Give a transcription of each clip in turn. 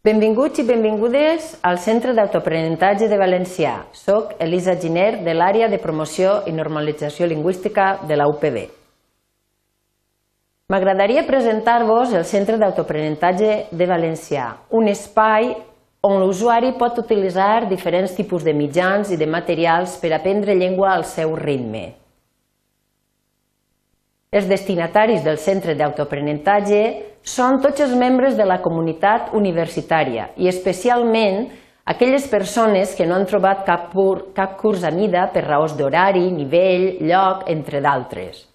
Benvinguts i benvingudes al Centre d'Autoaprenentatge de Valencià. Soc Elisa Giner, de l'àrea de promoció i normalització lingüística de la UPB. M'agradaria presentar-vos el Centre d'Autoaprenentatge de Valencià, un espai on l'usuari pot utilitzar diferents tipus de mitjans i de materials per aprendre llengua al seu ritme. Els destinataris del centre d'autoaprenentatge són tots els membres de la comunitat universitària i especialment aquelles persones que no han trobat cap, pur, cap curs a mida per raons d'horari, nivell, lloc, entre d'altres.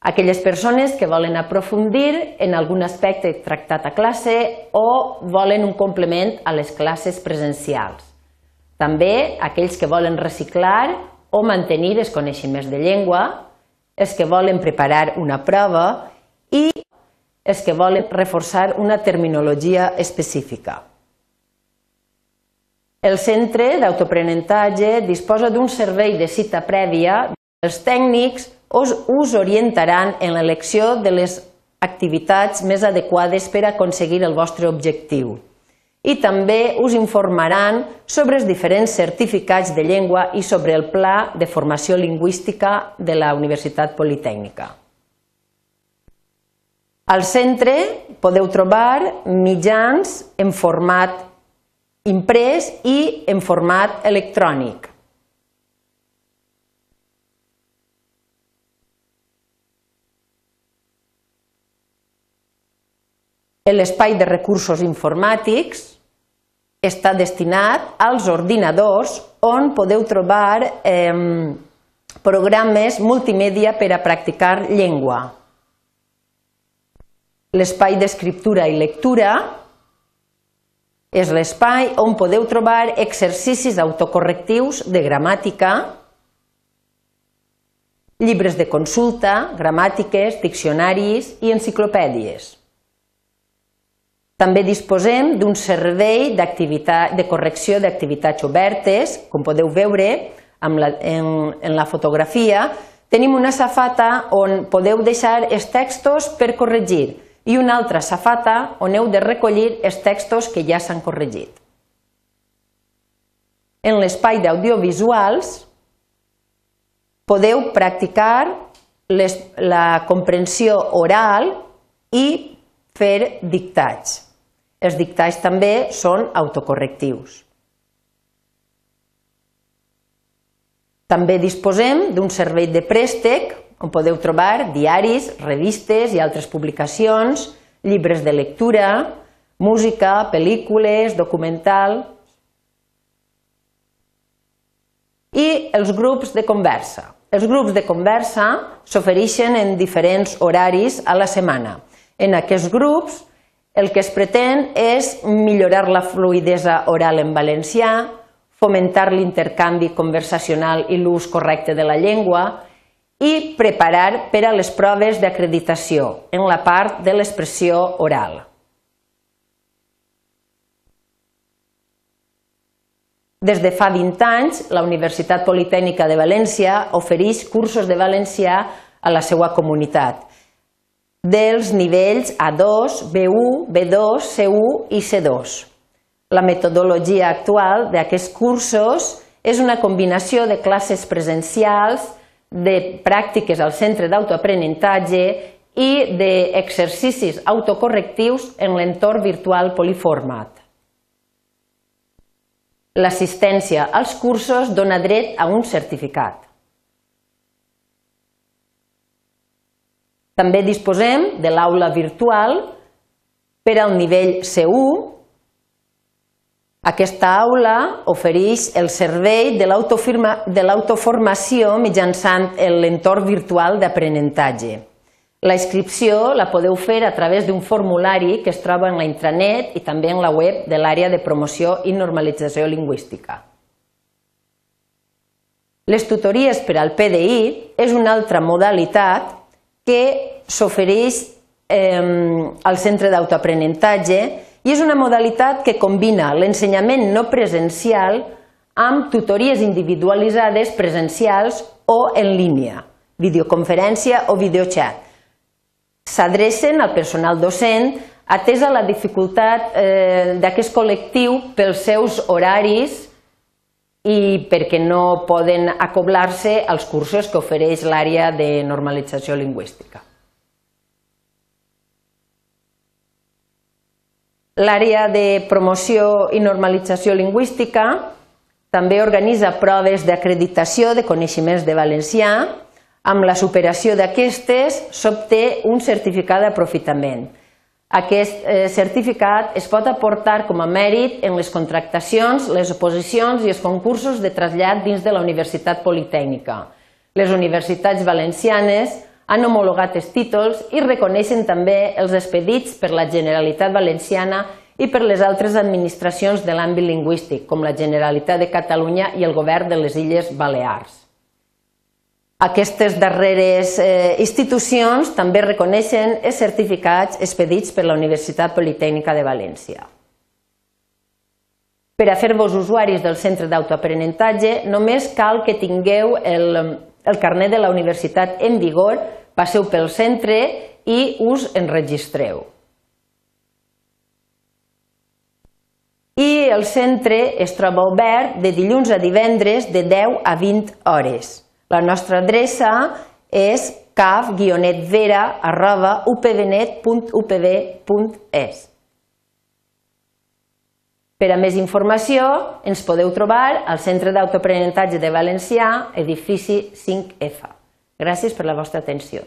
Aquelles persones que volen aprofundir en algun aspecte tractat a classe o volen un complement a les classes presencials. També aquells que volen reciclar o mantenir els coneixements de llengua, els que volen preparar una prova i els que volen reforçar una terminologia específica. El centre d'autoaprenentatge disposa d'un servei de cita prèvia. Els tècnics us orientaran en l'elecció de les activitats més adequades per aconseguir el vostre objectiu i també us informaran sobre els diferents certificats de llengua i sobre el pla de formació lingüística de la Universitat Politècnica. Al centre podeu trobar mitjans en format imprès i en format electrònic. L'espai de recursos informàtics està destinat als ordinadors on podeu trobar eh, programes multimèdia per a practicar llengua. L'espai d'escriptura i lectura és l'espai on podeu trobar exercicis autocorrectius de gramàtica, llibres de consulta, gramàtiques, diccionaris i enciclopèdies. També disposem d'un servei de correcció d'activitats obertes, com podeu veure la, en, en la fotografia. Tenim una safata on podeu deixar els textos per corregir i una altra safata on heu de recollir els textos que ja s'han corregit. En l'espai d'audiovisuals podeu practicar les, la comprensió oral i fer dictats. Els dictats també són autocorrectius. També disposem d'un servei de préstec on podeu trobar diaris, revistes i altres publicacions, llibres de lectura, música, pel·lícules, documental i els grups de conversa. Els grups de conversa s'ofereixen en diferents horaris a la setmana. En aquests grups el que es pretén és millorar la fluidesa oral en valencià, fomentar l'intercanvi conversacional i l'ús correcte de la llengua i preparar per a les proves d'acreditació en la part de l'expressió oral. Des de fa 20 anys, la Universitat Politècnica de València ofereix cursos de valencià a la seva comunitat dels nivells A2, B1, B2, C1 i C2. La metodologia actual d'aquests cursos és una combinació de classes presencials, de pràctiques al centre d'autoaprenentatge i d'exercicis autocorrectius en l'entorn virtual poliformat. L'assistència als cursos dona dret a un certificat. També disposem de l'aula virtual per al nivell C1. Aquesta aula ofereix el servei de l'autoformació mitjançant l'entorn virtual d'aprenentatge. La inscripció la podeu fer a través d'un formulari que es troba en la intranet i també en la web de l'àrea de promoció i normalització lingüística. Les tutories per al PDI és una altra modalitat que s'ofereix eh, al centre d'autoaprenentatge i és una modalitat que combina l'ensenyament no presencial amb tutories individualitzades presencials o en línia, videoconferència o videochat. S'adrecen al personal docent atesa la dificultat eh, d'aquest col·lectiu pels seus horaris i perquè no poden acoblar-se als cursos que ofereix l'àrea de normalització lingüística. L'àrea de promoció i normalització lingüística també organitza proves d'acreditació de coneixements de valencià. Amb la superació d'aquestes s'obté un certificat d'aprofitament aquest eh, certificat es pot aportar com a mèrit en les contractacions, les oposicions i els concursos de trasllat dins de la Universitat Politècnica. Les universitats valencianes han homologat els títols i reconeixen també els expedits per la Generalitat Valenciana i per les altres administracions de l'àmbit lingüístic, com la Generalitat de Catalunya i el Govern de les Illes Balears. Aquestes darreres eh, institucions també reconeixen els certificats expedits per la Universitat Politècnica de València. Per a fer-vos usuaris del centre d'autoaprenentatge només cal que tingueu el, el carnet de la universitat en vigor, passeu pel centre i us enregistreu. I el centre es troba obert de dilluns a divendres de 10 a 20 hores. La nostra adreça és caf-vera.upvnet.upv.es. Per a més informació ens podeu trobar al Centre d'Autoaprenentatge de Valencià, edifici 5F. Gràcies per la vostra atenció.